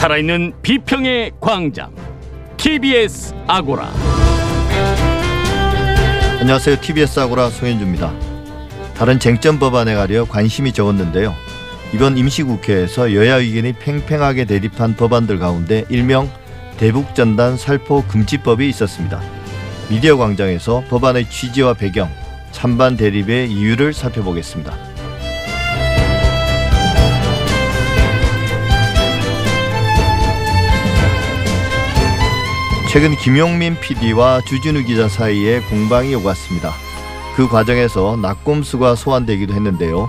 살아있는 비평의 광장 TBS 아고라 안녕하세요. TBS 아고라 송현주입니다. 다른 쟁점 법안에 가려 관심이 적었는데요. 이번 임시국회에서 여야 의견이 팽팽하게 대립한 법안들 가운데 일명 대북전단 살포 금지법이 있었습니다. 미디어 광장에서 법안의 취지와 배경, 찬반 대립의 이유를 살펴보겠습니다. 최근 김용민 PD와 주진우 기자 사이에 공방이 오갔습니다. 그 과정에서 낙곰수가 소환되기도 했는데요.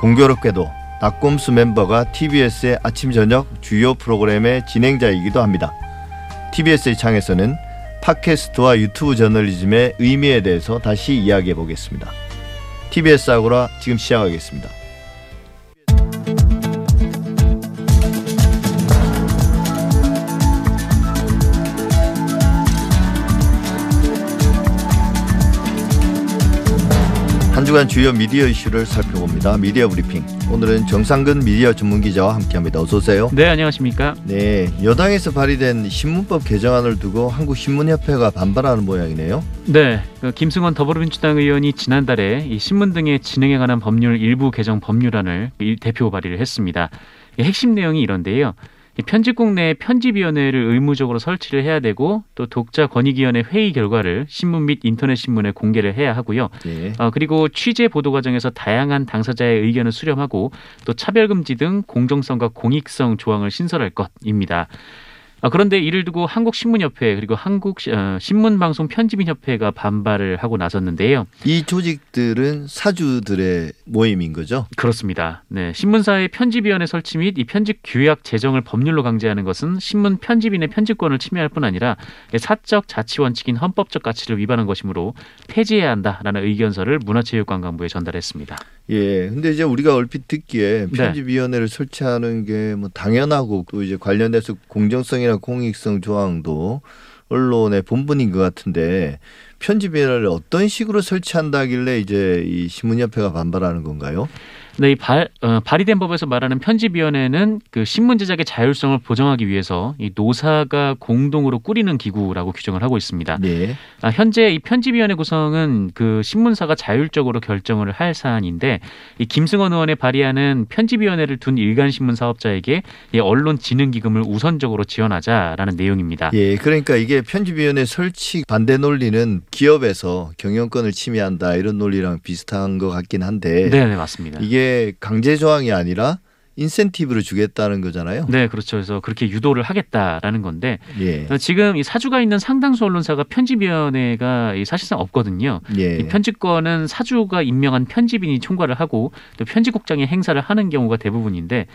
공교롭게도 낙곰수 멤버가 TBS의 아침 저녁 주요 프로그램의 진행자이기도 합니다. TBS의 창에서는 팟캐스트와 유튜브 저널리즘의 의미에 대해서 다시 이야기해 보겠습니다. TBS 아고라 지금 시작하겠습니다. 주간 주요 미디어 이슈를 살펴봅니다. 미디어 브리핑. 오늘은 정상근 미디어 전문 기자와 함께합니다. 어서 오세요. 네, 안녕하십니까? 네, 여당에서 발의된 신문법 개정안을 두고 한국신문협회가 반발하는 모양이네요. 네, 그 김승원 더불어민주당 의원이 지난달에 이 신문 등의 진행에 관한 법률 일부 개정 법률안을 이 대표 발의를 했습니다. 이 핵심 내용이 이런데요. 이 편집국 내 편집위원회를 의무적으로 설치를 해야 되고 또 독자 권익위원회 회의 결과를 신문 및 인터넷 신문에 공개를 해야 하고요. 네. 어, 그리고 취재 보도 과정에서 다양한 당사자의 의견을 수렴하고 또 차별 금지 등 공정성과 공익성 조항을 신설할 것입니다. 어, 그런데 이를 두고 한국신문협회 그리고 한국 어, 신문방송 편집인협회가 반발을 하고 나섰는데요. 이 조직들은 사주들의 모임인 거죠. 그렇습니다. 네, 신문사의 편집위원회 설치 및 이 편집 규약 제정을 법률로 강제하는 것은 신문 편집인의 편집권을 침해할 뿐 아니라 사적 자치 원칙인 헌법적 가치를 위반한 것이므로 폐지해야 한다라는 의견서를 문화체육관광부에 전달했습니다. 예. 근데 이제 우리가 얼핏 듣기에 네. 편집위원회를 설치하는 게 뭐 당연하고 또 이제 관련돼서 공정성이나 공익성 조항도 언론의 본분인 것 같은데 편집위원회를 어떤 식으로 설치한다길래 이제 이 신문협회가 반발하는 건가요? 네, 이 발, 어, 발의된 법에서 말하는 편집위원회는 그 신문 제작의 자율성을 보장하기 위해서 이 노사가 공동으로 꾸리는 기구라고 규정을 하고 있습니다. 네. 아, 현재 이 편집위원회 구성은 그 신문사가 자율적으로 결정을 할 사안인데 이 김승원 의원의 발의하는 편집위원회를 둔 일간 신문 사업자에게 이 언론진흥기금을 우선적으로 지원하자라는 내용입니다. 예. 그러니까 이게 편집위원회 설치 반대 논리는 기업에서 경영권을 침해한다 이런 논리랑 비슷한 것 같긴 한데 네, 네, 맞습니다. 이게 강제 조항이 아니라 인센티브를 주겠다는 거잖아요. 네, 그렇죠. 그래서 그렇게 유도를 하겠다라는 건데 예. 어, 지금 이 사주가 있는 상당수 언론사가 편집위원회가 이 사실상 없거든요. 예. 이 편집권은 사주가 임명한 편집인이 총괄을 하고 또 편집국장이 행사를 하는 경우가 대부분인데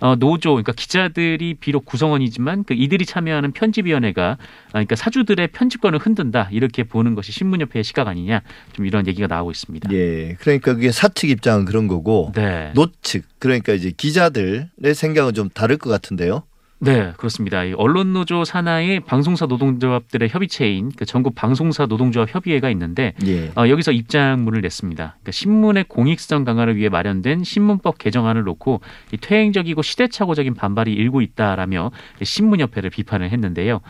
어, 노조 그러니까 기자들이 비록 구성원이지만 그 이들이 참여하는 편집위원회가 아, 그러니까 사주들의 편집권을 흔든다 이렇게 보는 것이 신문협회의 시각 아니냐 좀 이런 얘기가 나오고 있습니다. 예. 그러니까 그게 사측 입장은 그런 거고 네, 노측 그러니까 이제 기자들의 생각은 좀 다를 것 같은데요. 네 그렇습니다. 이 언론노조 산하의 방송사 노동조합들의 협의체인 그 전국 방송사 노동조합 협의회가 있는데 예. 어, 여기서 입장문을 냈습니다. 그러니까 신문의 공익성 강화를 위해 마련된 신문법 개정안을 놓고 이 퇴행적이고 시대착오적인 반발이 일고 있다라며 신문협회를 비판을 했는데요.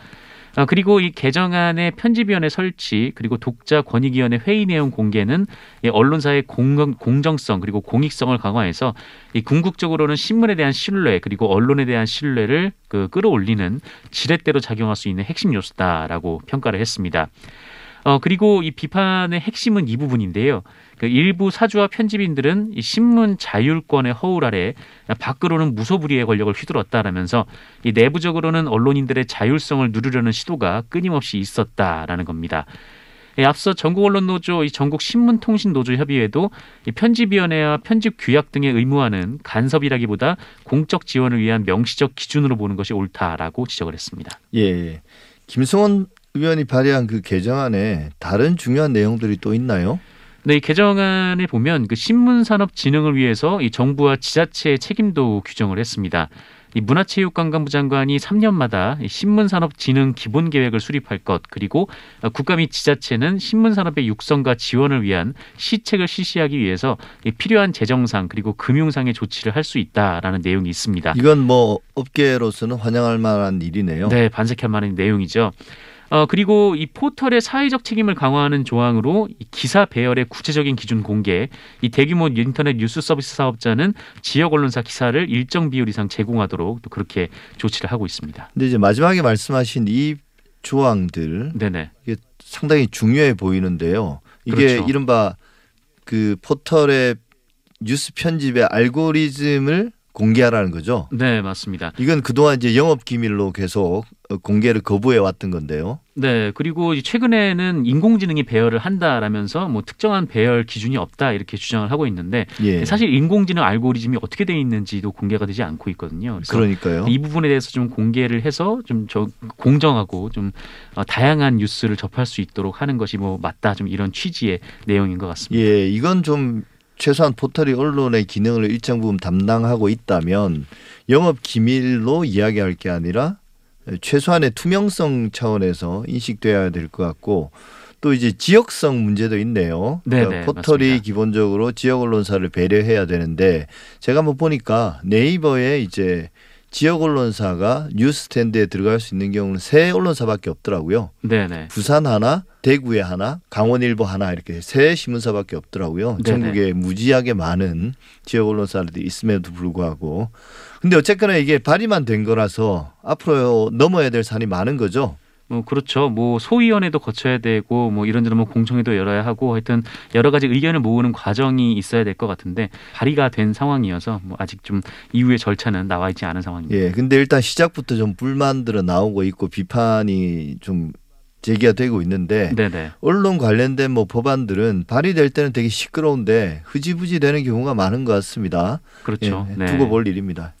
어, 그리고 이 개정안의 편집위원회 설치 그리고 독자 권익위원회 회의 내용 공개는 이 언론사의 공정, 공정 성 그리고 공익성을 강화해서 이 궁극적으로는 신문에 대한 신뢰 그리고 언론에 대한 신뢰를 그 끌어올리는 지렛대로 작용할 수 있는 핵심 요소다라고 평가를 했습니다. 어, 그리고 이 비판의 핵심은 이 부분인데요. 그 일부 사주와 편집인들은 이 신문 자율권의 허울 아래 밖으로는 무소불위의 권력을 휘둘렀다라면서 이 내부적으로는 언론인들의 자율성을 누르려는 시도가 끊임없이 있었다라는 겁니다. 예, 앞서 전국 언론 노조, 이 전국 신문통신 노조 협의회도 이 편집위원회와 편집 규약 등의 의무화는 간섭이라기보다 공적 지원을 위한 명시적 기준으로 보는 것이 옳다라고 지적을 했습니다. 예. 김승원 의원이 발의한 그 개정안에 다른 중요한 내용들이 또 있나요? 네, 이 개정안에 보면 그 신문 산업 진흥을 위해서 이 정부와 지자체의 책임도 규정을 했습니다. 이 문화체육관광부 장관이 3년마다 신문산업진흥 기본계획을 수립할 것 그리고 국가 및 지자체는 신문산업의 육성과 지원을 위한 시책을 실시하기 위해서 필요한 재정상 그리고 금융상의 조치를 할 수 있다라는 내용이 있습니다. 이건 뭐 업계로서는 환영할 만한 일이네요. 네, 반색할 만한 내용이죠. 어, 그리고 이 포털의 사회적 책임을 강화하는 조항으로 이 기사 배열의 구체적인 기준 공개, 이 대규모 인터넷 뉴스 서비스 사업자는 지역 언론사 기사를 일정 비율 이상 제공하도록 또 그렇게 조치를 하고 있습니다. 근데 이제 마지막에 말씀하신 이 조항들 네네. 이게 상당히 중요해 보이는데요. 이게 그렇죠. 이른바 그 포털의 뉴스 편집의 알고리즘을 공개하라는 거죠. 네, 맞습니다. 이건 그동안 이제 영업 기밀로 계속 어, 공개를 거부해 왔던 건데요. 네, 그리고 이 최근에는 인공지능이 배열을 한다라면서 뭐 특정한 배열 기준이 없다 이렇게 주장을 하고 있는데 예. 사실 인공지능 알고리즘이 어떻게 돼 있는지도 공개가 되지 않고 있거든요. 그러니까요. 이 부분에 대해서 좀 공개를 해서 좀저 공정하고 좀 어, 다양한 뉴스를 접할 수 있도록 하는 것이 뭐 맞다 좀 이런 취지의 내용인 것 같습니다. 예, 이건 좀 최소한 포털이 언론의 기능을 일정 부분 담당하고 있다면 영업 기밀로 이야기할 게 아니라 최소한의 투명성 차원에서 인식돼야 될 것 같고 또 이제 지역성 문제도 있네요. 그러니까 네네, 포털이 맞습니다. 기본적으로 지역 언론사를 배려해야 되는데 제가 한번 보니까 네이버에 이제 지역 언론사가 뉴스탠드에 들어갈 수 있는 경우는 세 언론사밖에 없더라고요. 네네. 부산 하나, 대구에 하나, 강원일보 하나 이렇게 세 신문사밖에 없더라고요. 네네. 전국에 무지하게 많은 지역 언론사들이 있음에도 불구하고 근데 어쨌거나 이게 발의만 된 거라서 앞으로 넘어야 될 산이 많은 거죠. 뭐 그렇죠. 뭐 소위원회도 거쳐야 되고 뭐 이런저런 뭐 공청회도 열어야 하고 하여튼 여러 가지 의견을 모으는 과정이 있어야 될 것 같은데 발의가 된 상황이어서 뭐 아직 좀 이후의 절차는 나와 있지 않은 상황입니다. 예. 근데 일단 시작부터 좀 불만들은 나오고 있고 비판이 좀 제기가 되고 있는데 네네. 언론 관련된 뭐 법안들은 발의될 때는 되게 시끄러운데 흐지부지 되는 경우가 많은 것 같습니다. 그렇죠. 예, 네. 두고 볼 일입니다.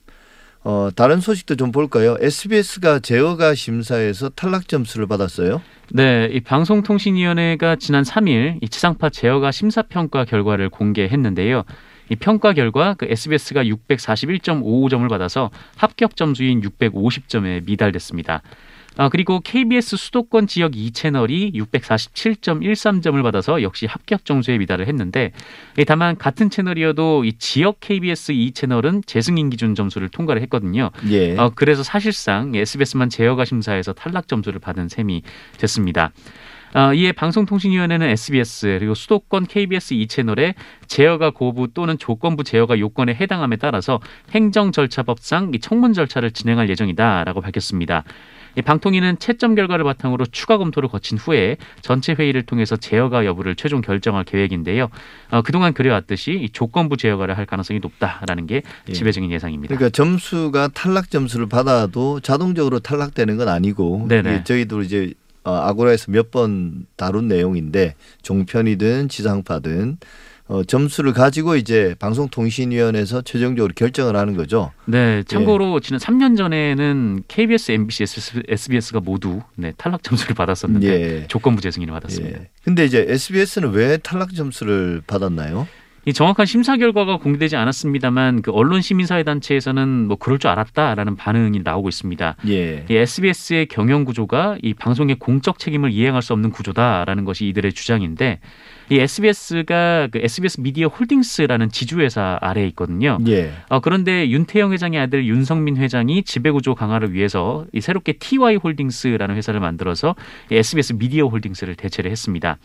어, 다른 소식도 좀 볼까요? SBS가 제어가 심사에서 탈락 점수를 받았어요. 네, 이 방송통신위원회가 지난 3일 이 지상파 제어가 심사 평가 결과를 공개했는데요. 이 평가 결과 그 SBS가 641.55점을 받아서 합격 점수인 650점에 미달됐습니다. 아, 그리고 KBS 수도권 지역 2채널이 647.13점을 받아서 역시 합격 점수에 미달을 했는데 예, 다만 같은 채널이어도 이 지역 KBS 2채널은 재승인 기준 점수를 통과를 했거든요. 예. 어, 그래서 사실상 SBS만 제어가 심사에서 탈락 점수를 받은 셈이 됐습니다. 어, 이에 방송통신위원회는 SBS 그리고 수도권 KBS 2채널에 제어가 거부 또는 조건부 제어가 요건에 해당함에 따라서 행정 절차법상 이 청문 절차를 진행할 예정이다라고 밝혔습니다. 이 방통위는 채점 결과를 바탕으로 추가 검토를 거친 후에 전체 회의를 통해서 제어가 여부를 최종 결정할 계획인데요. 어, 그동안 그래왔듯이 이 조건부 제어가를 할 가능성이 높다라는 게 예. 지배적인 예상입니다. 그러니까 점수가 탈락 점수를 받아도 자동적으로 탈락되는 건 아니고 저희도 이제 어, 아고라에서 몇 번 다룬 내용인데 종편이든 지상파든 어, 점수를 가지고 이제 방송통신위원회에서 최종적으로 결정을 하는 거죠. 네, 참고로 지난 3년 전에는 KBS, MBC, SBS가 모두 네, 탈락 점수를 받았었는데 예. 조건부 재승인을 받았습니다. 예. 근데 이제 SBS는 왜 탈락 점수를 받았나요? 이 정확한 심사 결과가 공개되지 않았습니다만 그 언론 시민사회 단체에서는 뭐 그럴 줄 알았다라는 반응이 나오고 있습니다. 예. 이 SBS의 경영 구조가 이 방송의 공적 책임을 이행할 수 없는 구조다라는 것이 이들의 주장인데 이 SBS가 그 SBS 미디어 홀딩스라는 지주회사 아래에 있거든요. 예. 어, 그런데 윤태영 회장의 아들 윤성민 회장이 지배구조 강화를 위해서 이 새롭게 TY 홀딩스라는 회사를 만들어서 이 SBS 미디어 홀딩스를 대체를 했습니다.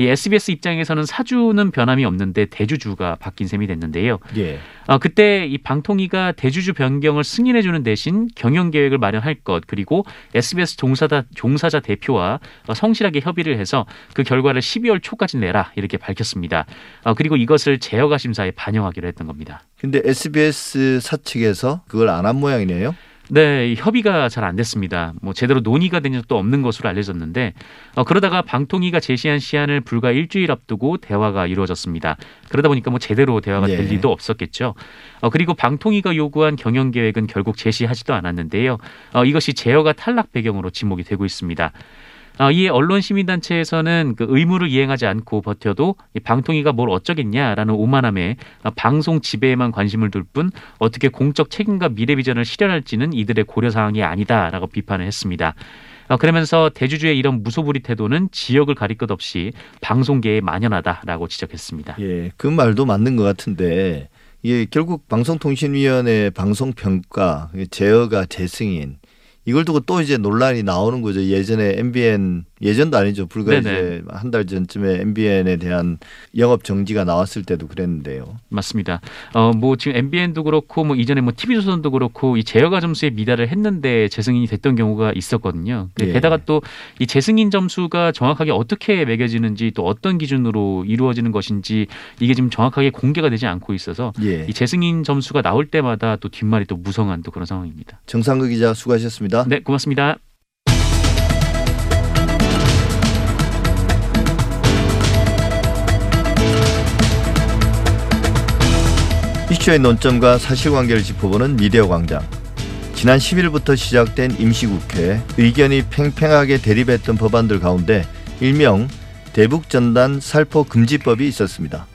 이 SBS 입장에서는 사주는 변함이 없는데 대주주가 바뀐 셈이 됐는데요. 예. 어, 그때 이 방통위가 대주주 변경을 승인해 주는 대신 경영 계획을 마련할 것 그리고 SBS 종사자, 종사자 대표와 어, 성실하게 협의를 해서 그 결과를 12월 초까지 내라 이렇게 밝혔습니다. 어, 그리고 이것을 제어가 심사에 반영하기로 했던 겁니다. 근데 SBS 사측에서 그걸 안 한 모양이네요. 네, 이 협의가 잘 안 됐습니다. 뭐 제대로 논의가 된 적도 없는 것으로 알려졌는데 어, 그러다가 방통위가 제시한 시한을 불과 일주일 앞두고 대화가 이루어졌습니다. 그러다 보니까 뭐 제대로 대화가 예. 될 리도 없었겠죠. 어, 그리고 방통위가 요구한 경영 계획은 결국 제시하지도 않았는데요. 어, 이것이 제어가 탈락 배경으로 지목이 되고 있습니다. 아, 이에 언론 시민단체에서는 그 의무를 이행하지 않고 버텨도 이 방통위가 뭘 어쩌겠냐라는 오만함에 아, 방송 지배에만 관심을 둘 뿐 어떻게 공적 책임과 미래 비전을 실현할지는 이들의 고려 사항이 아니다라고 비판을 했습니다. 어, 그러면서 대주주의 이런 무소불위 태도는 지역을 가릴 것 없이 방송계에 만연하다라고 지적했습니다. 예, 그 말도 맞는 것 같은데 이게 결국 방송통신위원회 방송평가 제어가 재승인 이걸 두고 또 이제 논란이 나오는 거죠. 예전에 MBN 예전도 아니죠. 불과 네네. 이제 한 달 전쯤에 MBN에 대한 영업 정지가 나왔을 때도 그랬는데요. 맞습니다. 어, 뭐 지금 MBN도 그렇고 뭐 이전에 뭐 TV조선도 그렇고 이 제어가 점수에 미달을 했는데 재승인이 됐던 경우가 있었거든요. 그 예. 게다가 또 이 재승인 점수가 정확하게 어떻게 매겨지는지 또 어떤 기준으로 이루어지는 것인지 이게 지금 정확하게 공개가 되지 않고 있어서 예. 이 재승인 점수가 나올 때마다 또 뒷말이 또 무성한 또 그런 상황입니다. 정상극 기자 수고하셨습니다. 네, 고맙습니다. 이슈의 논점과 사실관계를 짚어보는 미디어 광장. 지난 10일부터 시작된 임시국회 의견이 팽팽하게 대립했던 법안들 가운데 일명 대북전단 살포 금지법이 있었습니다.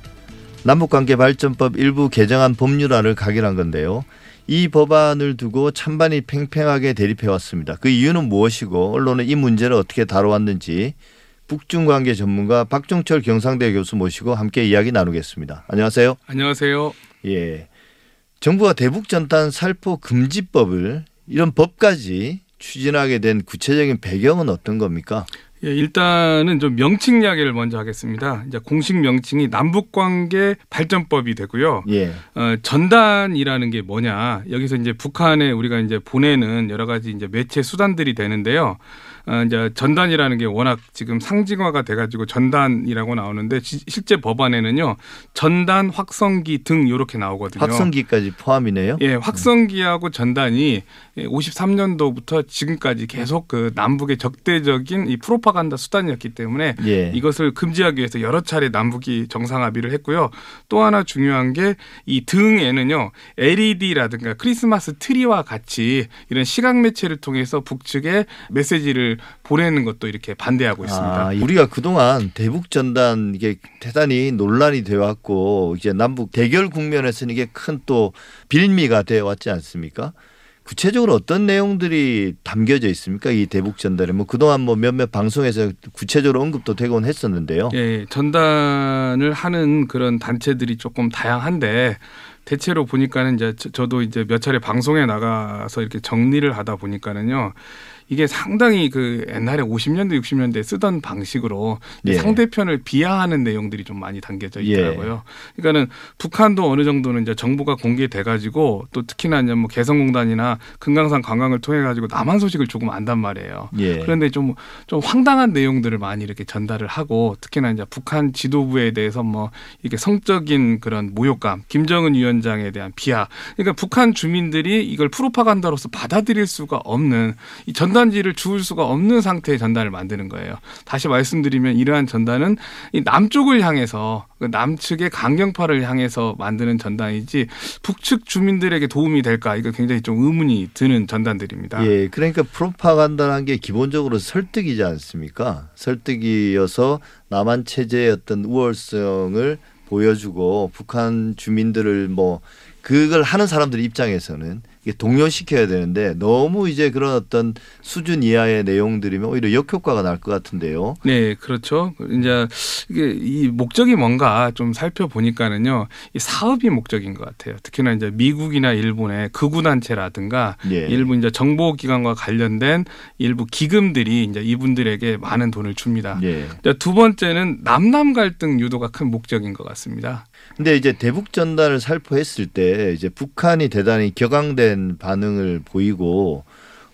남북관계 발전법 일부 개정안 법률안을 각일한 건데요. 이 법안을 두고 찬반이 팽팽하게 대립해 왔습니다. 그 이유는 무엇이고 언론은 이 문제를 어떻게 다뤄왔는지 북중 관계 전문가 박종철 경상대 교수 모시고 함께 이야기 나누겠습니다. 안녕하세요. 안녕하세요. 예. 정부가 대북 전단 살포 금지법을 이런 법까지 추진하게 된 구체적인 배경은 어떤 겁니까? 예, 일단은 좀 명칭 이야기를 먼저 하겠습니다. 이제 공식 명칭이 남북관계 발전법이 되고요. 예. 어, 전단이라는 게 뭐냐? 여기서 이제 북한에 우리가 이제 보내는 여러 가지 이제 매체 수단들이 되는데요. 어, 이제 전단이라는 게 워낙 지금 상징화가 돼가지고 전단이라고 나오는데 지- 실제 법안에는요 전단, 확성기 등 이렇게 나오거든요. 확성기까지 포함이네요. 예, 확성기하고 전단이 53년도부터 지금까지 계속 그 남북의 적대적인 이 프로파간다 수단이었기 때문에 예. 이것을 금지하기 위해서 여러 차례 남북이 정상합의를 했고요. 또 하나 중요한 게 이 등에는요 LED라든가 크리스마스 트리와 같이 이런 시각 매체를 통해서 북측에 메시지를 보내는 것도 이렇게 반대하고 있습니다. 아, 우리가 그동안 대북 전단 이게 대단히 논란이 되어 왔고 이제 남북 대결 국면에서는 이게 큰 또 빌미가 되어 왔지 않습니까? 구체적으로 어떤 내용들이 담겨져 있습니까? 이 대북 전단에 뭐 그동안 뭐 몇몇 방송에서 구체적으로 언급도 되곤 했었는데요. 예, 전단을 하는 그런 단체들이 조금 다양한데 대체로 보니까는 이제 저- 저도 이제 몇 차례 방송에 나가서 이렇게 정리를 하다 보니까는요. 이게 상당히 그 옛날에 50년대 60년대 쓰던 방식으로 이 예. 상대편을 비하하는 내용들이 좀 많이 담겨져 예. 있더라고요. 그러니까는 북한도 어느 정도는 이제 정보가 공개돼 가지고 또 특히나 이제 뭐 개성공단이나 금강산 관광을 통해 가지고 남한 소식을 조금 안단 말이에요. 예. 그런데 좀, 좀 황당한 내용들을 많이 이렇게 전달을 하고 특히나 이제 북한 지도부에 대해서 뭐 이렇게 성적인 그런 모욕감, 김정은 위원장에 대한 비하. 그러니까 북한 주민들이 이걸 프로파간다로서 받아들일 수가 없는 이전 단지를 주울 수가 없는 상태의 전단을 만드는 거예요. 다시 말씀드리면 이러한 전단은 이 남쪽을 향해서 그 남측의 강경파를 향해서 만드는 전단이지 북측 주민들에게 도움이 될까 이거 굉장히 좀 의문이 드는 전단들입니다. 예, 그러니까 프로파간다라는 게 기본적으로 설득이지 않습니까? 설득이어서 남한 체제의 어떤 우월성을 보여주고 북한 주민들을 뭐 그걸 하는 사람들 입장에서는 동요시켜야 되는데 너무 이제 그런 어떤 수준 이하의 내용들이면 오히려 역효과가 날 것 같은데요. 네, 그렇죠. 이제 이게 이 목적이 뭔가 좀 살펴보니까는요, 이 사업이 목적인 것 같아요. 특히나 이제 미국이나 일본의 극우 단체라든가 예. 일부 이제 정보기관과 관련된 일부 기금들이 이제 이분들에게 많은 돈을 줍니다. 예. 두 번째는 남남 갈등 유도가 큰 목적인 것 같습니다. 근데 이제 대북 전단을 살포했을 때 이제 북한이 대단히 격앙된 반응을 보이고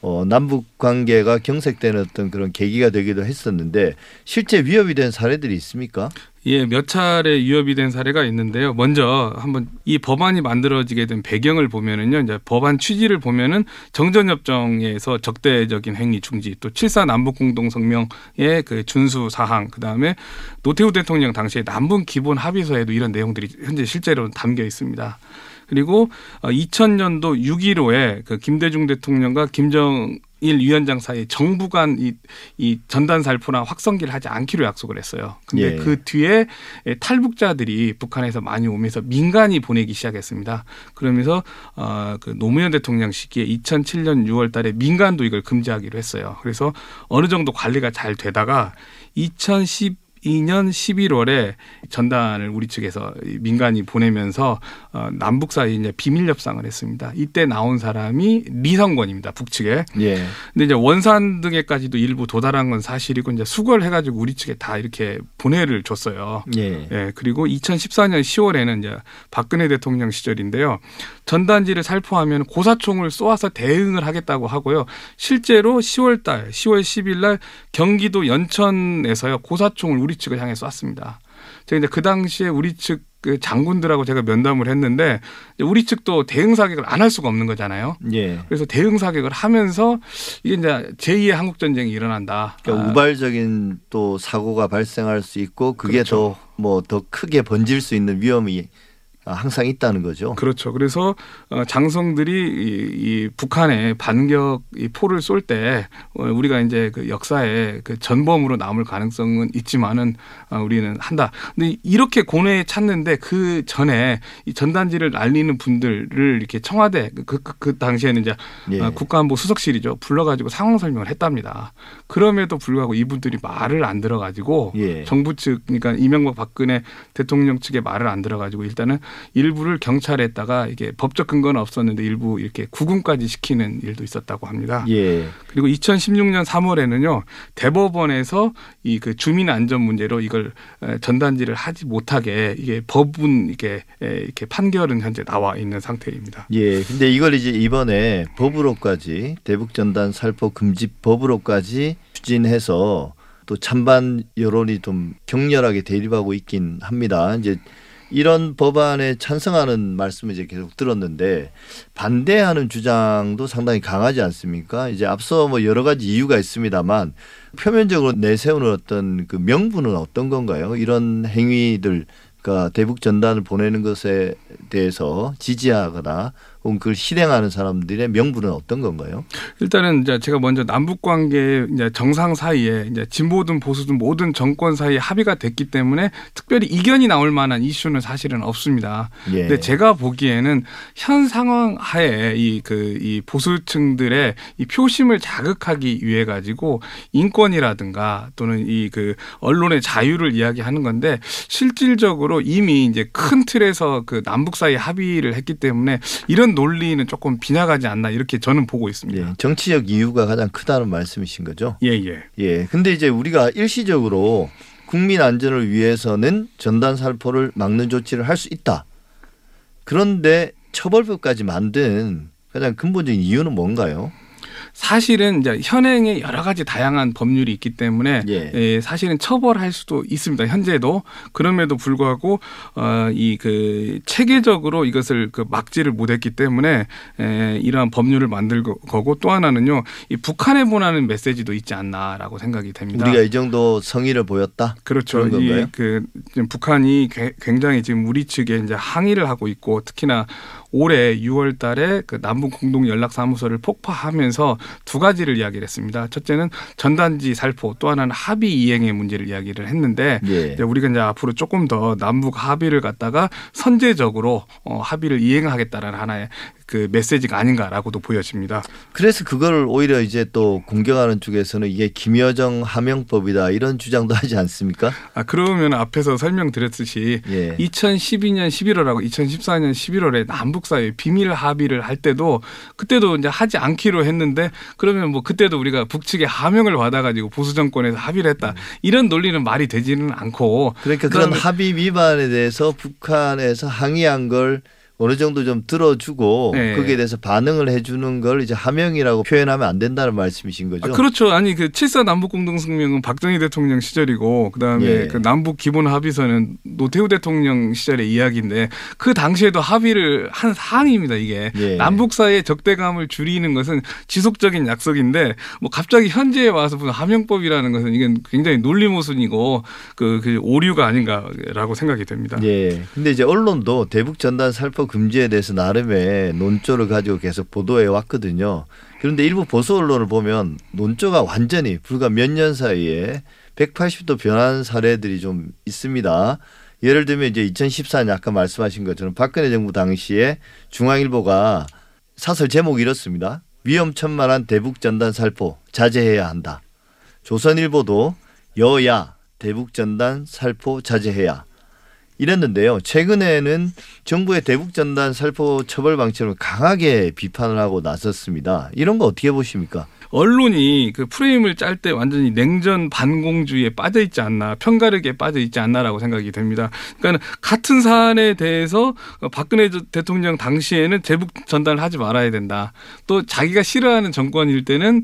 어, 남북 관계가 경색되는 어떤 그런 계기가 되기도 했었는데 실제 위협이 된 사례들이 있습니까? 예, 몇 차례 위협이 된 사례가 있는데요. 먼저 한번 이 법안이 만들어지게 된 배경을 보면은요. 이제 법안 취지를 보면은 정전협정에서 적대적인 행위 중지, 또 7사 남북 공동 성명의 그 준수 사항, 그다음에 노태우 대통령 당시에 남북 기본 합의서에도 이런 내용들이 현재 실제로 담겨 있습니다. 그리고 2000년도 6.15에 그 김대중 대통령과 김정 위원장 사이에 정부 간이 이 전단 살포나 확성기를 하지 않기로 약속을 했어요. 근데 예. 그 뒤에 탈북자들이 북한에서 많이 오면서 민간이 보내기 시작했습니다. 그러면서 어그 노무현 대통령 시기에 2007년 6월 달에 민간도 이걸 금지하기로 했어요. 그래서 어느 정도 관리가 잘 되다가 2010 2012년 11월에 전단을 우리 측에서 민간이 보내면서 어, 남북 사이에 이제 비밀 협상을 했습니다. 이때 나온 사람이 리성권입니다. 북측에. 예. 근데 이제 원산 등에까지도 일부 도달한 건 사실이고 이제 수거를 해가지고 우리 측에 다 이렇게 보내를 줬어요. 예. 예, 그리고 2014년 10월에는 이제 박근혜 대통령 시절인데요. 전단지를 살포하면 고사총을 쏘아서 대응을 하겠다고 하고요. 실제로 10월 달, 10월 10일 날 경기도 연천에서요. 고사총을 우리 측을 향해 쐈습니다. 제가 이제 그 당시에 우리 측그 장군들하고 제가 면담을 했는데 우리 측도 대응 사격을 안 할 수가 없는 거잖아요. 예. 그래서 대응 사격을 하면서 이게 이제 제2의 한국 전쟁이 일어난다. 그러니까 아, 우발적인 또 사고가 발생할 수 있고 그게 그렇죠. 더뭐더 크게 번질 수 있는 위험이 항상 있다는 거죠. 그렇죠. 그래서 어, 장성들이 이, 이 북한의 반격 이 포를 쏠때 어, 우리가 이제 그 역사에 그 전범으로 남을 가능성은 있지만은 어, 우리는 한다. 근데 이렇게 고뇌에 찼는데 그 전에 이 전단지를 날리는 분들을 이렇게 청와대 그, 그, 그 당시에는 이제 예. 어, 국가안보 수석실이죠. 불러가지고 상황 설명을 했답니다. 그럼에도 불구하고 이분들이 말을 안 들어가지고 예. 정부 측 그러니까 이명박 박근혜 대통령 측의 말을 안 들어가지고 일단은 일부를 경찰에다가 이게 법적 근거는 없었는데 일부 이렇게 구금까지 시키는 일도 있었다고 합니다. 예. 그리고 2016년 3월에는요 대법원에서 이 그 주민 안전 문제로 이걸 에, 전단지를 하지 못하게 이게 법은 이게 에, 이렇게 판결은 현재 나와 있는 상태입니다. 예. 근데 이걸 이제 이번에 법으로까지 대북 전단 살포 금지 법으로까지 추진해서 또 찬반 여론이 좀 격렬하게 대립하고 있긴 합니다. 이제 이런 법안에 찬성하는 말씀을 이제 계속 들었는데 반대하는 주장도 상당히 강하지 않습니까? 이제 앞서 뭐 여러 가지 이유가 있습니다만 표면적으로 내세우는 어떤 그 명분은 어떤 건가요? 이런 행위들 그러니까 대북 전단을 보내는 것에 대해서 지지하거나 그걸 실행하는 사람들의 명분은 어떤 건가요? 일단은 이제 제가 먼저 남북 관계 이제 정상 사이에 이제 진보든 보수든 모든 정권 사이에 합의가 됐기 때문에 특별히 이견이 나올 만한 이슈는 사실은 없습니다. 예. 근데 제가 보기에는 현 상황 하에 이 그 이 보수층들의 이 표심을 자극하기 위해 가지고 인권이라든가 또는 이 그 언론의 자유를 이야기하는 건데 실질적으로 이미 이제 큰 틀에서 그 남북 사이 합의를 했기 때문에 이런 논리는 조금 빗나가지 않나 이렇게 저는 보고 있습니다. 예. 정치적 이유가 가장 크다는 말씀이신 거죠? 예, 예. 예. 근데 이제 우리가 일시적으로 국민 안전을 위해서는 전단 살포를 막는 조치를 할 수 있다. 그런데 처벌법까지 만든 가장 근본적인 이유는 뭔가요? 사실은 이제 현행에 여러 가지 다양한 법률이 있기 때문에 예. 예, 사실은 처벌할 수도 있습니다. 현재도 그럼에도 불구하고 어 이 그 체계적으로 이것을 그 막지를 못했기 때문에 에, 이러한 법률을 만들 거- 거고 또 하나는요 이 북한에 보내는 메시지도 있지 않나라고 생각이 됩니다. 우리가 이 정도 성의를 보였다. 그렇죠. 이그 북한이 괴- 굉장히 지금 우리 측에 이제 항의를 하고 있고 특히나 올해 6월 달에 그 남북 공동 연락 사무소를 폭파하면서 두 가지를 이야기를 했습니다. 첫째는 전단지 살포, 또 하나는 합의 이행의 문제를 이야기를 했는데 예. 이제 우리가 이제 앞으로 조금 더 남북 합의를 갖다가 선제적으로 어, 합의를 이행하겠다라는 하나의 그 메시지가 아닌가라고도 보여집니다. 그래서 그걸 오히려 이제 또 공격하는 쪽에서는 이게 김여정 하명법이다 이런 주장도 하지 않습니까? 아 그러면 앞에서 설명드렸듯이 예. 2012년 11월하고 2014년 11월에 남북 사이 비밀 합의를 할 때도 그때도 이제 하지 않기로 했는데 그러면 뭐 그때도 우리가 북측의 하명을 받아가지고 보수 정권에서 합의를 했다 이런 논리는 말이 되지는 않고 그러니까 그런 합의 위반에 대해서 북한에서 항의한 걸 어느 정도 좀 들어주고 네. 거기에 대해서 반응을 해주는 걸 이제 하명이라고 표현하면 안 된다는 말씀이신 거죠? 아, 그렇죠. 아니 그 7사 남북 공동 성명은 박정희 대통령 시절이고 그다음에 예. 그 남북 기본 합의서는 노태우 대통령 시절의 이야기인데 그 당시에도 합의를 한 사항입니다. 이게 예. 남북 사이의 적대감을 줄이는 것은 지속적인 약속인데 뭐 갑자기 현재에 와서 무슨 하명법이라는 것은 이게 굉장히 논리 모순이고 그, 그 오류가 아닌가라고 생각이 됩니다. 예. 근데 이제 언론도 대북 전단 살포 금지에 대해서 나름의 논조를 가지고 계속 보도해 왔거든요. 그런데 일부 보수 언론을 보면 논조가 완전히 불과 몇 년 사이에 180도 변한 사례들이 좀 있습니다. 예를 들면 이제 2014년 아까 말씀하신 것처럼 박근혜 정부 당시에 중앙일보가 사설 제목이 이렇습니다. 위험천만한 대북 전단 살포 자제해야 한다. 조선일보도 여야 대북 전단 살포 자제해야 이랬는데요. 최근에는 정부의 대북 전단 살포 처벌 방침을 강하게 비판을 하고 나섰습니다. 이런 거 어떻게 보십니까? 언론이 그 프레임을 짤 때 완전히 냉전 반공주의에 빠져 있지 않나 편가르기에 빠져 있지 않나라고 생각이 됩니다. 그러니까 같은 사안에 대해서 박근혜 대통령 당시에는 대북 전단을 하지 말아야 된다. 또 자기가 싫어하는 정권일 때는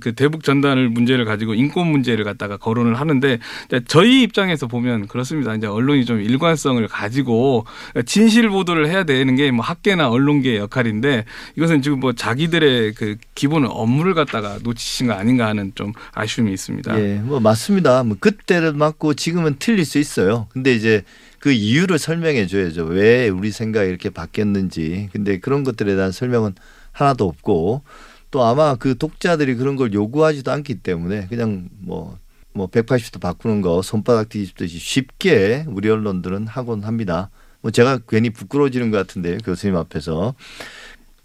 그 대북 전단을 문제를 가지고 인권 문제를 갖다가 거론을 하는데 저희 입장에서 보면 그렇습니다. 이제 언론이 좀 일관성을 가지고 진실 보도를 해야 되는 게 뭐 학계나 언론계의 역할인데 이것은 지금 뭐 자기들의 그 기본 업무를 갖다 하다가 놓치신 거 아닌가 하는 좀 아쉬움이 있습니다. 예, 뭐 맞습니다. 뭐 그때는 맞고 지금은 틀릴 수 있어요. 근데 이제 그 이유를 설명해 줘야죠. 왜 우리 생각이 이렇게 바뀌었는지. 근데 그런 것들에 대한 설명은 하나도 없고 또 아마 그 독자들이 그런 걸 요구하지도 않기 때문에 그냥 뭐, 뭐 180도 바꾸는 거 손바닥 뒤집듯이 쉽게 우리 언론들은 하곤 합니다. 뭐 제가 괜히 부끄러워지는 것 같은데요. 교수님 앞에서.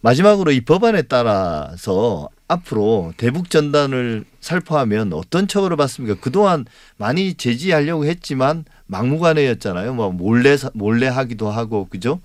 마지막으로 이 법안에 따라서 앞으로 대북 전단을 살포하면 어떤 처벌을 받습니까? 그동안 많이 제지하려고 했지만 막무가내였잖아요. 뭐 몰래 몰래 하기도 하고 그죠?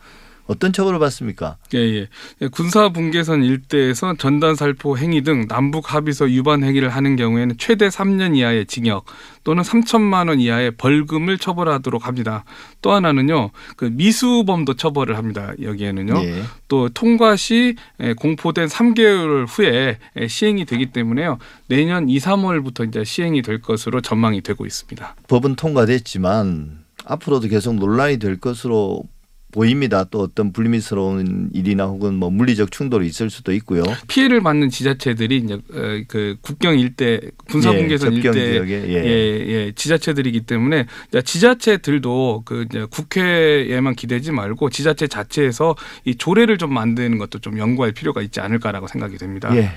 어떤 처벌을 받습니까? 예, 예. 예. 군사 분계선 일대에서 전단 살포 행위 등 남북 합의서 위반 행위를 하는 경우에는 최대 3년 이하의 징역 또는 3천만 원 이하의 벌금을 처벌하도록 합니다. 또 하나는요. 그 미수범도 처벌을 합니다. 여기에는요. 예. 또 통과 시 공포된 3개월 후에 시행이 되기 때문에요. 내년 2, 3월부터 이제 시행이 될 것으로 전망이 되고 있습니다. 법은 통과됐지만 앞으로도 계속 논란이 될 것으로 보입니다. 또 어떤 불미스러운 일이나 혹은 뭐 물리적 충돌이 있을 수도 있고요. 피해를 받는 지자체들이 이제 어, 그 국경 일대 군사분계선 예, 일대 예. 예, 예, 지자체들이기 때문에 지자체들도 그 이제 국회에만 기대지 말고 지자체 자체에서 이 조례를 좀 만드는 것도 좀 연구할 필요가 있지 않을까라고 생각이 됩니다. 예.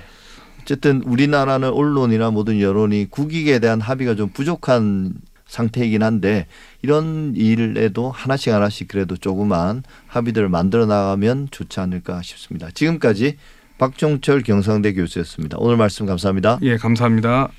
어쨌든 우리나라는 언론이나 모든 여론이 국익에 대한 합의가 좀 부족한 상태이긴 한데 이런 일에도 하나씩 하나씩 그래도 조그만 합의들을 만들어 나가면 좋지 않을까 싶습니다. 지금까지 박종철 경상대 교수였습니다. 오늘 말씀 감사합니다. 예, 감사합니다.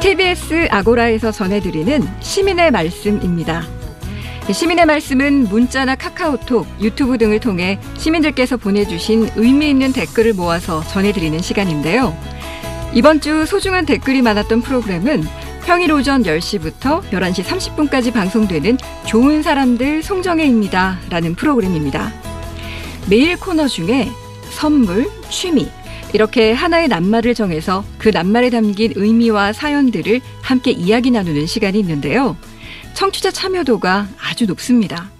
TBS 아고라에서 전해드리는 시민의 말씀입니다. 시민의 말씀은 문자나 카카오톡, 유튜브 등을 통해 시민들께서 보내주신 의미 있는 댓글을 모아서 전해드리는 시간인데요. 이번 주 소중한 댓글이 많았던 프로그램은 평일 오전 10시부터 11시 30분까지 방송되는 좋은 사람들 송정혜입니다. 라는 프로그램입니다. 매일 코너 중에 선물, 취미, 이렇게 하나의 낱말을 정해서 그 낱말에 담긴 의미와 사연들을 함께 이야기 나누는 시간이 있는데요. 청취자 참여도가 아주 높습니다.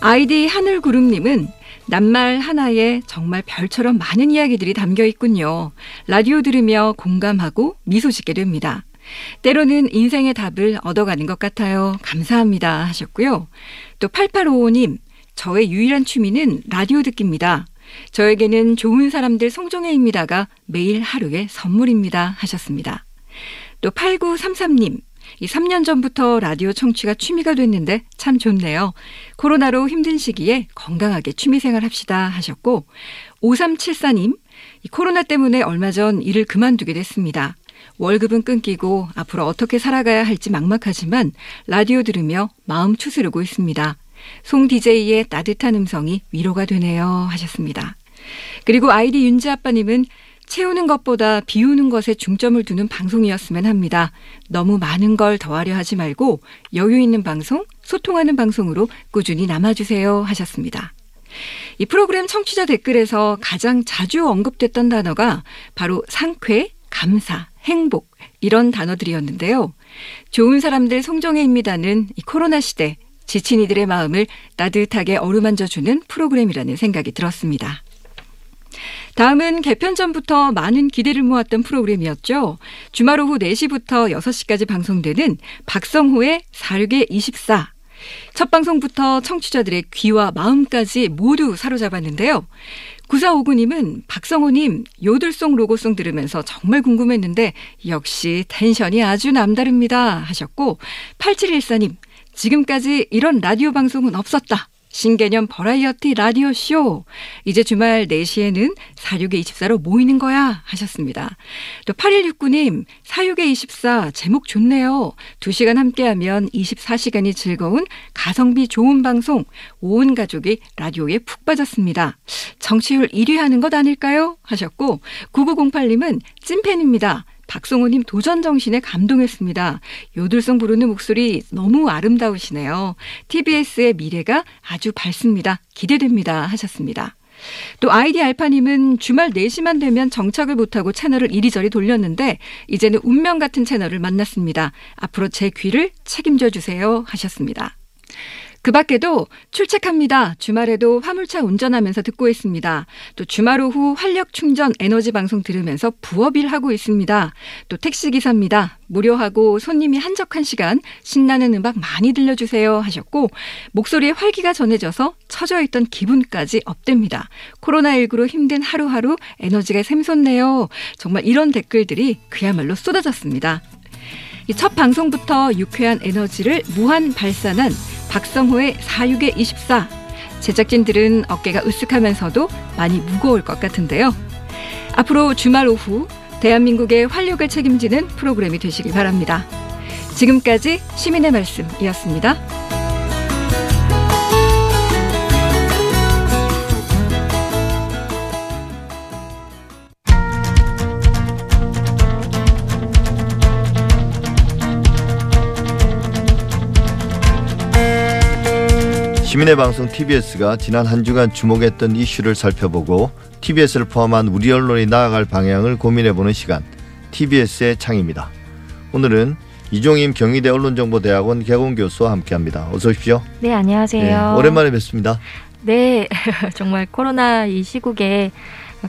아이디 하늘구름님은 낱말 하나에 정말 별처럼 많은 이야기들이 담겨 있군요. 라디오 들으며 공감하고 미소 짓게 됩니다. 때로는 인생의 답을 얻어가는 것 같아요. 감사합니다. 하셨고요. 또 8855님, 저의 유일한 취미는 라디오 듣기입니다. 저에게는 좋은 사람들 송정혜입니다가 매일 하루의 선물입니다. 하셨습니다. 또 8933님, 이 3년 전부터 라디오 청취가 취미가 됐는데 참 좋네요. 코로나로 힘든 시기에 건강하게 취미 생활 합시다 하셨고 5374님 이 코로나 때문에 얼마 전 일을 그만두게 됐습니다. 월급은 끊기고 앞으로 어떻게 살아가야 할지 막막하지만 라디오 들으며 마음 추스르고 있습니다. 송 DJ의 따뜻한 음성이 위로가 되네요 하셨습니다. 그리고 아이디 윤지 아빠님은 채우는 것보다 비우는 것에 중점을 두는 방송이었으면 합니다. 너무 많은 걸 더하려 하지 말고 여유 있는 방송, 소통하는 방송으로 꾸준히 남아주세요 하셨습니다. 이 프로그램 청취자 댓글에서 가장 자주 언급됐던 단어가 바로 상쾌, 감사, 행복 이런 단어들이었는데요. 좋은 사람들 송정혜입니다는 이 코로나 시대 지친 이들의 마음을 따뜻하게 어루만져 주는 프로그램이라는 생각이 들었습니다. 다음은 개편 전부터 많은 기대를 모았던 프로그램이었죠. 주말 오후 4시부터 6시까지 방송되는 박성호의 46의 24. 첫 방송부터 청취자들의 귀와 마음까지 모두 사로잡았는데요. 9459님은 박성호님 요들송 로고송 들으면서 정말 궁금했는데 역시 텐션이 아주 남다릅니다 하셨고 8714님 지금까지 이런 라디오 방송은 없었다. 신개념 버라이어티 라디오 쇼. 이제 주말 4시에는 46의 24로 모이는 거야 하셨습니다. 또 8169님, 46의 24 제목 좋네요. 2시간 함께하면 24시간이 즐거운 가성비 좋은 방송. 온 가족이 라디오에 푹 빠졌습니다. 정치율 1위 하는 것 아닐까요? 하셨고 9908님은 찐팬입니다. 박성호님 도전 정신에 감동했습니다. 요들송 부르는 목소리 너무 아름다우시네요. TBS의 미래가 아주 밝습니다. 기대됩니다. 하셨습니다. 또 아이디 알파님은 주말 4시만 되면 정착을 못하고 채널을 이리저리 돌렸는데 이제는 운명 같은 채널을 만났습니다. 앞으로 제 귀를 책임져 주세요. 하셨습니다. 그 밖에도 출첵합니다. 주말에도 화물차 운전하면서 듣고 있습니다. 또 주말 오후 활력 충전 에너지 방송 들으면서 부업 일 하고 있습니다. 또 택시 기사입니다. 무료하고 손님이 한적한 시간 신나는 음악 많이 들려주세요 하셨고 목소리에 활기가 전해져서 처져 있던 기분까지 업됩니다. 코로나19로 힘든 하루하루 에너지가 샘솟네요. 정말 이런 댓글들이 그야말로 쏟아졌습니다. 첫 방송부터 유쾌한 에너지를 무한 발산한 박성호의 46의 24. 제작진들은 어깨가 으쓱하면서도 많이 무거울 것 같은데요. 앞으로 주말 오후 대한민국의 활력을 책임지는 프로그램이 되시길 바랍니다. 지금까지 시민의 말씀이었습니다. 시민의 방송 TBS가 지난 한 주간 주목했던 이슈를 살펴보고 TBS를 포함한 우리 언론이 나아갈 방향을 고민해보는 시간 TBS의 창입니다. 오늘은 이종임 경희대 언론정보대학원 개공 교수와 함께합니다. 어서 오십시오. 네, 안녕하세요. 네, 오랜만에 뵙습니다. 네, 정말 코로나 이 시국에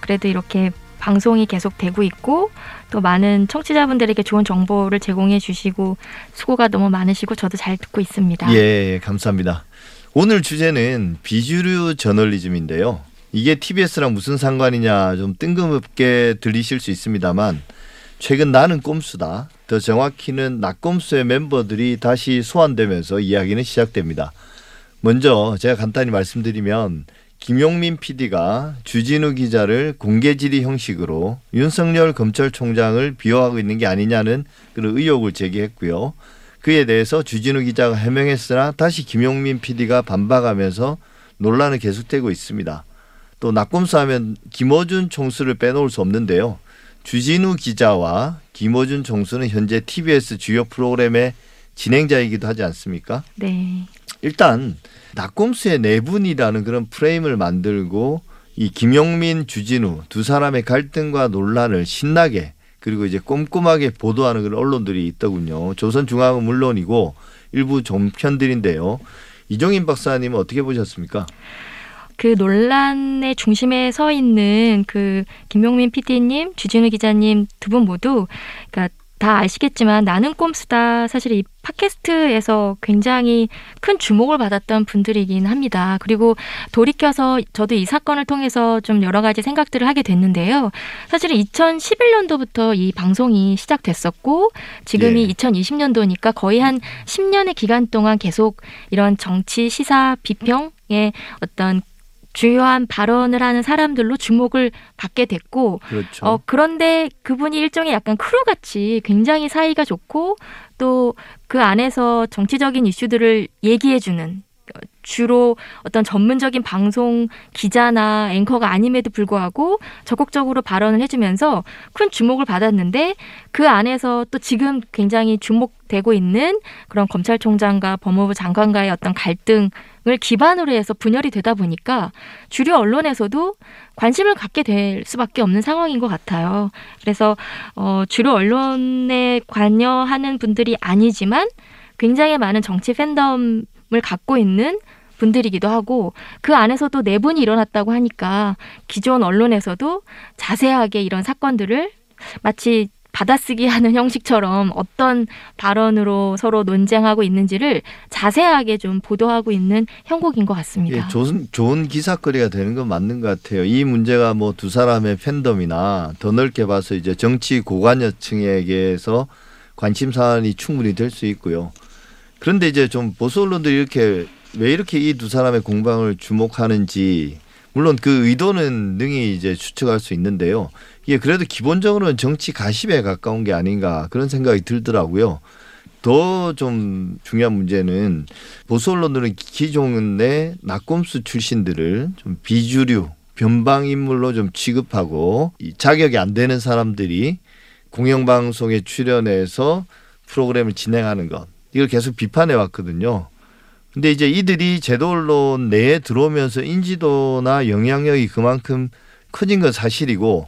그래도 이렇게 방송이 계속 되고 있고 또 많은 청취자분들에게 좋은 정보를 제공해 주시고 수고가 너무 많으시고 저도 잘 듣고 있습니다. 예, 감사합니다. 오늘 주제는 비주류 저널리즘인데요. 이게 TBS랑 무슨 상관이냐 좀 뜬금없게 들리실 수 있습니다만 최근 나는 꼼수다. 더 정확히는 낙꼼수의 멤버들이 다시 소환되면서 이야기는 시작됩니다. 먼저 제가 간단히 말씀드리면 김용민 PD가 주진우 기자를 공개 질의 형식으로 윤석열 검찰총장을 비호하고 있는 게 아니냐는 그런 의혹을 제기했고요. 그에 대해서 주진우 기자가 해명했으나 다시 김용민 PD가 반박하면서 논란은 계속되고 있습니다. 또 낙검수 하면 김어준 총수를 빼놓을 수 없는데요. 주진우 기자와 김어준 총수는 현재 TBS 주요 프로그램의 진행자이기도 하지 않습니까? 네. 일단 낙검수의 내분이라는 그런 프레임을 만들고 이 김용민, 주진우 두 사람의 갈등과 논란을 신나게 그리고 이제 꼼꼼하게 보도하는 그런 언론들이 있더군요. 조선중앙은 물론이고 일부 종편들인데요. 이종인 박사님은 어떻게 보셨습니까? 그 논란의 중심에 서 있는 그 김용민 PD님, 주진우 기자님 두 분 모두 그러니까 다 아시겠지만 나는 꼼수다 사실 이 팟캐스트에서 굉장히 큰 주목을 받았던 분들이긴 합니다. 그리고 돌이켜서 저도 이 사건을 통해서 좀 여러 가지 생각들을 하게 됐는데요. 사실은 2011년도부터 이 방송이 시작됐었고 지금이 예. 2020년도니까 거의 한 10년의 기간 동안 계속 이런 정치 시사 비평의 어떤 주요한 발언을 하는 사람들로 주목을 받게 됐고 그렇죠. 어, 그런데 그분이 일종의 약간 크루같이 굉장히 사이가 좋고 또 그 안에서 정치적인 이슈들을 얘기해주는 어, 주로 어떤 전문적인 방송 기자나 앵커가 아님에도 불구하고 적극적으로 발언을 해주면서 큰 주목을 받았는데 그 안에서 또 지금 굉장히 주목되고 있는 그런 검찰총장과 법무부 장관과의 어떤 갈등을 기반으로 해서 분열이 되다 보니까 주류 언론에서도 관심을 갖게 될 수밖에 없는 상황인 것 같아요. 그래서 어, 주류 언론에 관여하는 분들이 아니지만 굉장히 많은 정치 팬덤을 갖고 있는 분들이기도 하고 그 안에서도 내분이 일어났다고 하니까 기존 언론에서도 자세하게 이런 사건들을 마치 받아쓰기 하는 형식처럼 어떤 발언으로 서로 논쟁하고 있는지를 자세하게 좀 보도하고 있는 형국인 것 같습니다. 예, 좋은, 좋은 기사거리가 되는 건 맞는 것 같아요. 이 문제가 뭐 두 사람의 팬덤이나 더 넓게 봐서 이제 정치 고관여층에게서 관심 사안이 충분히 될 수 있고요. 그런데 이제 좀 보수 언론들이 이렇게 왜 이렇게 이 두 사람의 공방을 주목하는지 물론 그 의도는 능히 이제 추측할 수 있는데요. 이게 그래도 기본적으로는 정치 가십에 가까운 게 아닌가 그런 생각이 들더라고요. 더 좀 중요한 문제는 보수 언론들은 기존의 낙곰수 출신들을 좀 비주류 변방 인물로 좀 취급하고 이 자격이 안 되는 사람들이 공영방송에 출연해서 프로그램을 진행하는 것 이걸 계속 비판해 왔거든요. 근데 이제 이들이 제도 언론 내에 들어오면서 인지도나 영향력이 그만큼 커진 건 사실이고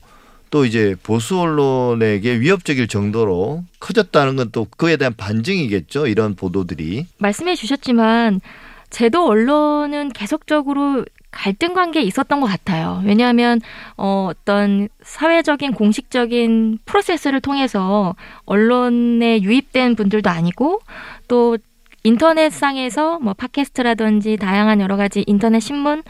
또 이제 보수 언론에게 위협적일 정도로 커졌다는 건 또 그에 대한 반증이겠죠. 이런 보도들이. 말씀해 주셨지만 제도 언론은 계속적으로 갈등 관계에 있었던 것 같아요. 왜냐하면 어, 어떤 사회적인 공식적인 프로세스를 통해서 언론에 유입된 분들도 아니고 또 인터넷상에서 뭐 팟캐스트라든지 다양한 여러 가지 인터넷 신문을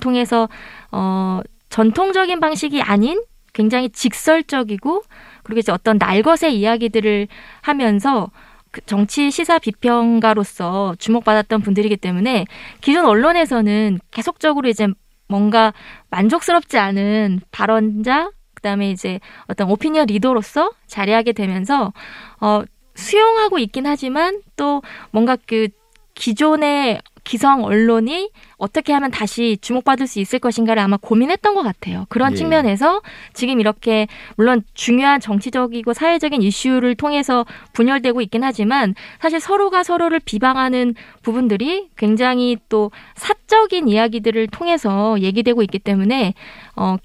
통해서 어, 전통적인 방식이 아닌 굉장히 직설적이고 그리고 이제 어떤 날것의 이야기들을 하면서 그 정치 시사 비평가로서 주목받았던 분들이기 때문에 기존 언론에서는 계속적으로 이제 뭔가 만족스럽지 않은 발언자 그다음에 이제 어떤 오피니언 리더로서 자리하게 되면서 어 수용하고 있긴 하지만 또 뭔가 그 기존의 기성 언론이 어떻게 하면 다시 주목받을 수 있을 것인가를 아마 고민했던 것 같아요. 그런 예. 측면에서 지금 이렇게 물론 중요한 정치적이고 사회적인 이슈를 통해서 분열되고 있긴 하지만 사실 서로가 서로를 비방하는 부분들이 굉장히 또 사적인 이야기들을 통해서 얘기되고 있기 때문에 어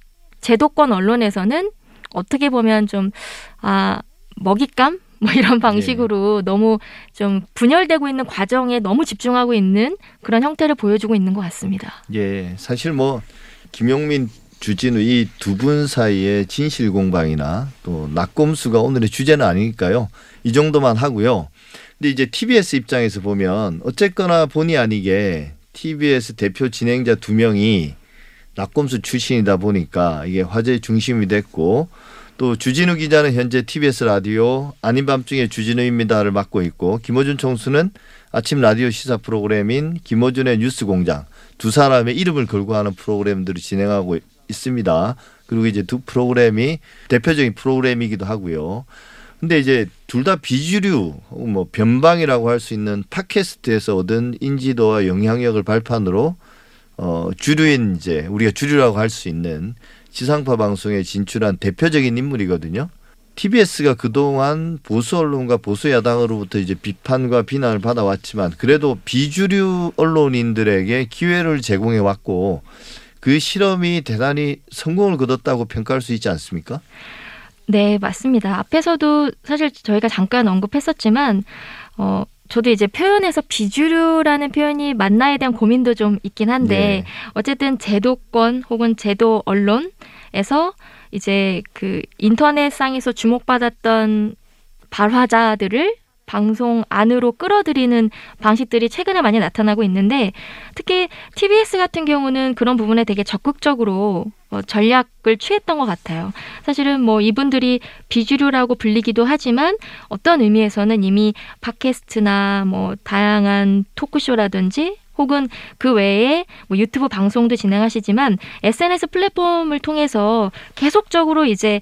제도권 언론에서는 어떻게 보면 좀 아 먹잇감 뭐 이런 방식으로 너무 좀 분열되고 있는 과정에 너무 집중하고 있는 그런 형태를 보여주고 있는 것 같습니다. 예, 사실 뭐 김용민 주진우 이 두 분 사이의 진실 공방이나 또 낙곰수가 오늘의 주제는 아니니까요. 이 정도만 하고요. 근데 이제 TBS 입장에서 보면 어쨌거나 본의 아니게 TBS 대표 진행자 두 명이 낙곰수 출신이다 보니까 이게 화제의 중심이 됐고 또 주진우 기자는 현재 TBS 라디오 아닌 밤중에 주진우입니다를 맡고 있고 김호준 총수는 아침 라디오 시사 프로그램인 김호준의 뉴스공장 두 사람의 이름을 걸고 하는 프로그램들을 진행하고 있습니다. 그리고 이제 두 프로그램이 대표적인 프로그램이기도 하고요. 근데 이제 둘 다 비주류 뭐 변방이라고 할 수 있는 팟캐스트에서 얻은 인지도와 영향력을 발판으로 어 주류인 이제 우리가 주류라고 할 수 있는 지상파 방송에 진출한 대표적인 인물이거든요. TBS가 그동안 보수 언론과 보수 야당으로부터 이제 비판과 비난을 받아왔지만 그래도 비주류 언론인들에게 기회를 제공해 왔고 그 실험이 대단히 성공을 거뒀다고 평가할 수 있지 않습니까? 네, 맞습니다. 앞에서도 사실 저희가 잠깐 언급했었지만, 어, 저도 이제 표현에서 비주류라는 표현이 맞나에 대한 고민도 좀 있긴 한데, 네. 어쨌든 제도권 혹은 제도 언론에서 이제 그 인터넷상에서 주목받았던 발화자들을 방송 안으로 끌어들이는 방식들이 최근에 많이 나타나고 있는데 특히 TBS 같은 경우는 그런 부분에 되게 적극적으로 어, 전략을 취했던 것 같아요. 사실은 뭐 이분들이 비주류라고 불리기도 하지만 어떤 의미에서는 이미 팟캐스트나 뭐 다양한 토크쇼라든지 혹은 그 외에 뭐 유튜브 방송도 진행하시지만 SNS 플랫폼을 통해서 계속적으로 이제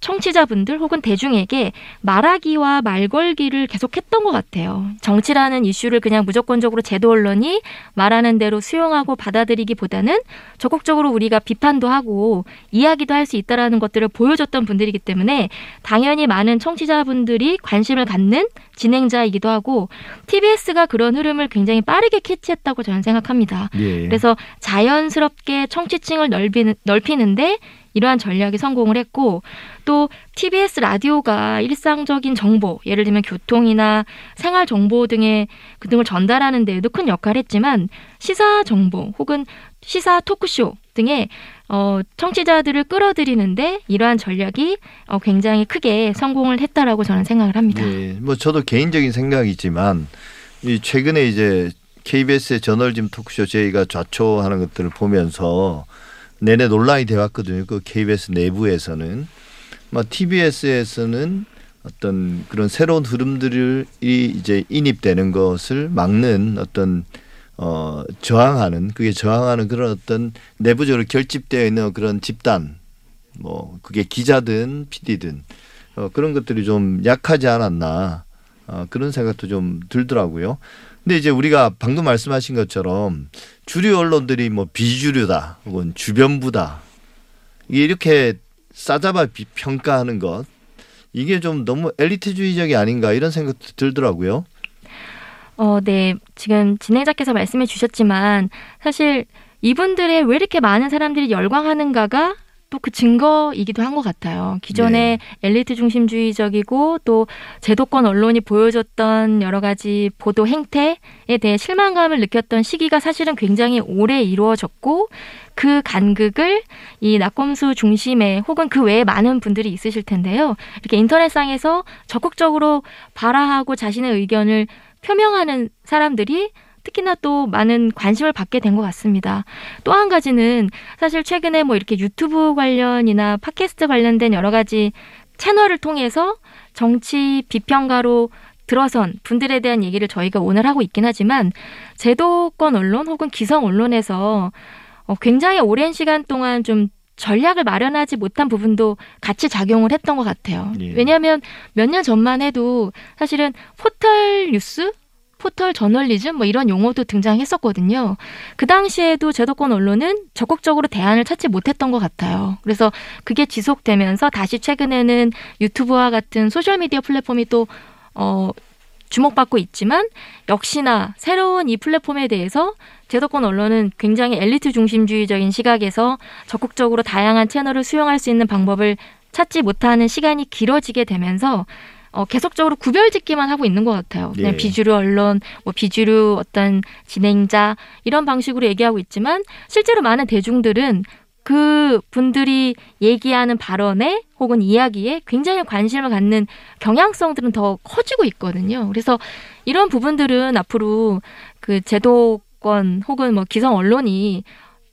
청취자분들 혹은 대중에게 말하기와 말 걸기를 계속 했던 것 같아요. 정치라는 이슈를 그냥 무조건적으로 제도 언론이 말하는 대로 수용하고 받아들이기보다는 적극적으로 우리가 비판도 하고 이야기도 할 수 있다라는 것들을 보여줬던 분들이기 때문에 당연히 많은 청취자분들이 관심을 갖는 진행자이기도 하고 TBS가 그런 흐름을 굉장히 빠르게 캐치했다고 저는 생각합니다. 예. 그래서 자연스럽게 청취층을 넓히는, 넓히는데 이러한 전략이 성공을 했고 또 TBS 라디오가 일상적인 정보, 예를 들면 교통이나 생활 정보 등의 그 등을 전달하는 데에도 큰 역할을 했지만 시사 정보 혹은 시사 토크쇼 등의 어, 청취자들을 끌어들이는데 이러한 전략이 어, 굉장히 크게 성공을 했다라고 저는 생각을 합니다. 네, 뭐 저도 개인적인 생각이지만 이 최근에 이제 KBS의 저널짐 토크쇼 저희가 좌초하는 것들을 보면서 내내 논란이 되었거든요. 그 KBS 내부에서는 뭐 TBS에서는 어떤 그런 새로운 흐름들이 이제 인입되는 것을 막는 어떤 어 저항하는 그게 저항하는 그런 어떤 내부적으로 결집되어 있는 그런 집단 뭐 그게 기자든 PD든 어 그런 것들이 좀 약하지 않았나 어 그런 생각도 좀 들더라고요. 근데 이제 우리가 방금 말씀하신 것처럼 주류 언론들이 뭐 비주류다 혹은 주변부다 이렇게 싸잡아 비- 평가하는 것 이게 좀 너무 엘리트주의적이 아닌가 이런 생각도 들더라고요. 어, 네. 지금 진행자께서 말씀해 주셨지만 사실 이분들의 왜 이렇게 많은 사람들이 열광하는가가 또 그 증거이기도 한 것 같아요. 기존의 엘리트 중심주의적이고 또 제도권 언론이 보여줬던 여러 가지 보도 행태에 대해 실망감을 느꼈던 시기가 사실은 굉장히 오래 이루어졌고 그 간극을 이 낙검수 중심에 혹은 그 외에 많은 분들이 있으실 텐데요. 이렇게 인터넷상에서 적극적으로 발화하고 자신의 의견을 표명하는 사람들이 특히나 또 많은 관심을 받게 된 것 같습니다. 또 한 가지는 사실 최근에 뭐 이렇게 유튜브 관련이나 팟캐스트 관련된 여러 가지 채널을 통해서 정치 비평가로 들어선 분들에 대한 얘기를 저희가 오늘 하고 있긴 하지만 제도권 언론 혹은 기성 언론에서 어, 굉장히 오랜 시간 동안 좀 전략을 마련하지 못한 부분도 같이 작용을 했던 것 같아요. 예. 왜냐하면 몇 년 전만 해도 사실은 포털 뉴스, 포털 저널리즘 뭐 이런 용어도 등장했었거든요. 그 당시에도 제도권 언론은 적극적으로 대안을 찾지 못했던 것 같아요. 그래서 그게 지속되면서 다시 최근에는 유튜브와 같은 소셜미디어 플랫폼이 또 어, 주목받고 있지만 역시나 새로운 이 플랫폼에 대해서 제도권 언론은 굉장히 엘리트 중심주의적인 시각에서 적극적으로 다양한 채널을 수용할 수 있는 방법을 찾지 못하는 시간이 길어지게 되면서 어, 계속적으로 구별짓기만 하고 있는 것 같아요. 그냥 예. 비주류 언론, 뭐 비주류 어떤 진행자 이런 방식으로 얘기하고 있지만 실제로 많은 대중들은 그 분들이 얘기하는 발언에 혹은 이야기에 굉장히 관심을 갖는 경향성들은 더 커지고 있거든요. 그래서 이런 부분들은 앞으로 그 제도권 혹은 뭐 기성 언론이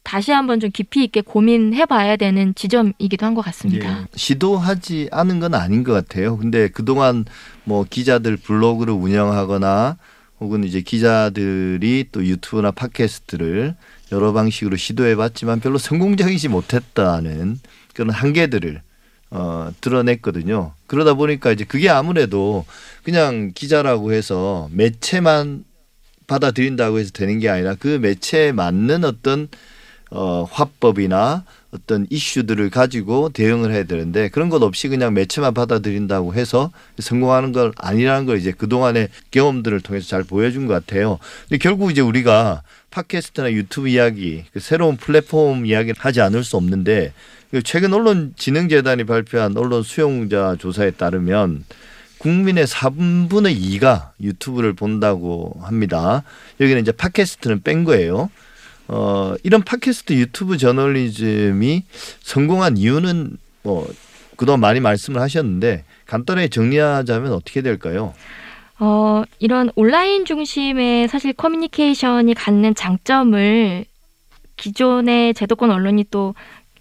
다시 한번 좀 깊이 있게 고민해 봐야 되는 지점이기도 한 것 같습니다. 예. 시도하지 않은 건 아닌 것 같아요. 근데 그동안 뭐 기자들 블로그를 운영하거나 혹은 이제 기자들이 또 유튜브나 팟캐스트를 여러 방식으로 시도해 봤지만 별로 성공적이지 못했다는 그런 한계들을 어, 드러냈거든요. 그러다 보니까 이제 그게 아무래도 그냥 기자라고 해서 매체만 받아들인다고 해서 되는 게 아니라 그 매체에 맞는 어떤 어, 화법이나 어떤 이슈들을 가지고 대응을 해야 되는데 그런 것 없이 그냥 매체만 받아들인다고 해서 성공하는 건 아니라는 걸 이제 그동안의 경험들을 통해서 잘 보여준 것 같아요. 근데 결국 이제 우리가 팟캐스트나 유튜브 이야기, 그 새로운 플랫폼 이야기를 하지 않을 수 없는데 그 최근 언론진흥재단이 발표한 언론 수용자 조사에 따르면 국민의 3분의 2가 유튜브를 본다고 합니다. 여기는 이제 팟캐스트는 뺀 거예요. 어, 이런 팟캐스트 유튜브 저널리즘이 성공한 이유는 뭐 그동안 많이 말씀을 하셨는데 간단하게 정리하자면 어떻게 될까요? 어, 이런 온라인 중심의 사실 커뮤니케이션이 갖는 장점을 기존의 제도권 언론이 또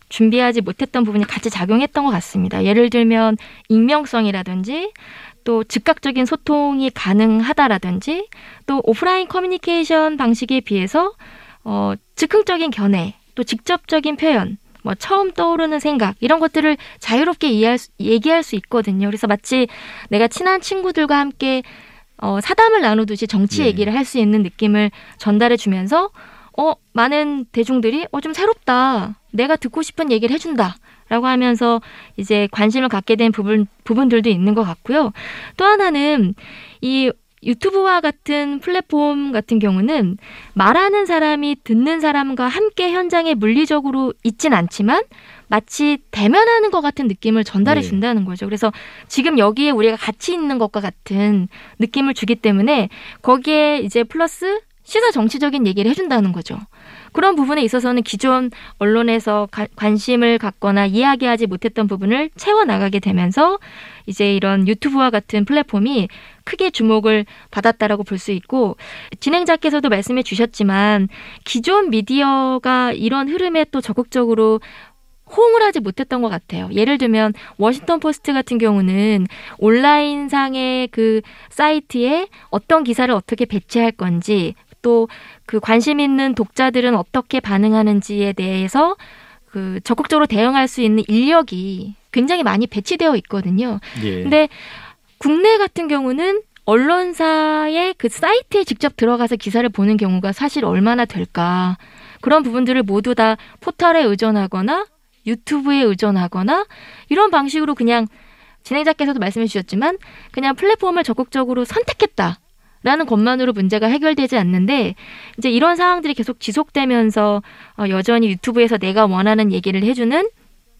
준비하지 못했던 부분이 같이 작용했던 것 같습니다. 예를 들면 익명성이라든지 또 즉각적인 소통이 가능하다라든지 또 오프라인 커뮤니케이션 방식에 비해서 어, 즉흥적인 견해 또 직접적인 표현 뭐 처음 떠오르는 생각 이런 것들을 자유롭게 이해할 수, 얘기할 수 있거든요. 그래서 마치 내가 친한 친구들과 함께 어, 사담을 나누듯이 정치 예. 얘기를 할 수 있는 느낌을 전달해 주면서 어, 많은 대중들이 어, 좀 새롭다. 내가 듣고 싶은 얘기를 해준다. 라고 하면서 이제 관심을 갖게 된 부분, 부분들도 있는 것 같고요. 또 하나는 이 유튜브와 같은 플랫폼 같은 경우는 말하는 사람이 듣는 사람과 함께 현장에 물리적으로 있진 않지만 마치 대면하는 것 같은 느낌을 전달해 네. 준다는 거죠. 그래서 지금 여기에 우리가 같이 있는 것과 같은 느낌을 주기 때문에 거기에 이제 플러스 시사 정치적인 얘기를 해준다는 거죠. 그런 부분에 있어서는 기존 언론에서 가- 관심을 갖거나 이야기하지 못했던 부분을 채워나가게 되면서 이제 이런 유튜브와 같은 플랫폼이 크게 주목을 받았다라고 볼 수 있고 진행자께서도 말씀해 주셨지만 기존 미디어가 이런 흐름에 또 적극적으로 호응을 하지 못했던 것 같아요. 예를 들면 워싱턴 포스트 같은 경우는 온라인상의 그 사이트에 어떤 기사를 어떻게 배치할 건지 또 그 관심 있는 독자들은 어떻게 반응하는지에 대해서 그 적극적으로 대응할 수 있는 인력이 굉장히 많이 배치되어 있거든요. 예. 근데 국내 같은 경우는 언론사의 그 사이트에 직접 들어가서 기사를 보는 경우가 사실 얼마나 될까. 그런 부분들을 모두 다 포털에 의존하거나 유튜브에 의존하거나 이런 방식으로 그냥 진행자께서도 말씀해 주셨지만 그냥 플랫폼을 적극적으로 선택했다. 라는 것만으로 문제가 해결되지 않는데 이제 이런 상황들이 계속 지속되면서 어, 여전히 유튜브에서 내가 원하는 얘기를 해주는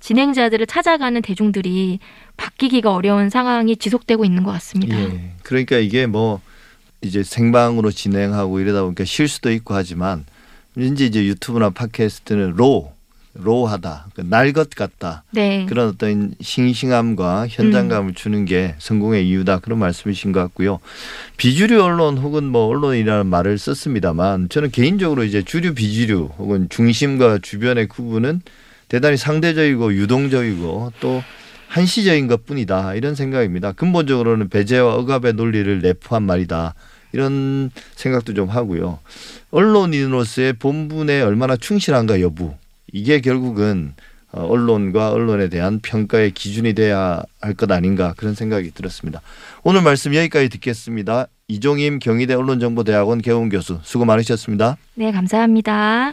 진행자들을 찾아가는 대중들이 바뀌기가 어려운 상황이 지속되고 있는 것 같습니다. 예. 그러니까 이게 뭐 이제 생방으로 진행하고 이러다 보니까 실수도 있고 하지만 이제 이제 유튜브나 팟캐스트는 로 로하다, 날것 같다 네. 그런 어떤 싱싱함과 현장감을 주는 게 성공의 이유다 그런 말씀이신 것 같고요. 비주류 언론 혹은 뭐 언론이라는 말을 썼습니다만 저는 개인적으로 이제 주류 비주류 혹은 중심과 주변의 구분은 대단히 상대적이고 유동적이고 또 한시적인 것뿐이다 이런 생각입니다. 근본적으로는 배제와 억압의 논리를 내포한 말이다. 이런 생각도 좀 하고요. 언론인으로서의 본분에 얼마나 충실한가 여부 이게 결국은 어, 언론과 언론에 대한 평가의 기준이 돼야 할 것 아닌가 그런 생각이 들었습니다. 오늘 말씀 여기까지 듣겠습니다. 이종임 경희대 언론정보대학원 개원 교수 수고 많으셨습니다. 네, 감사합니다.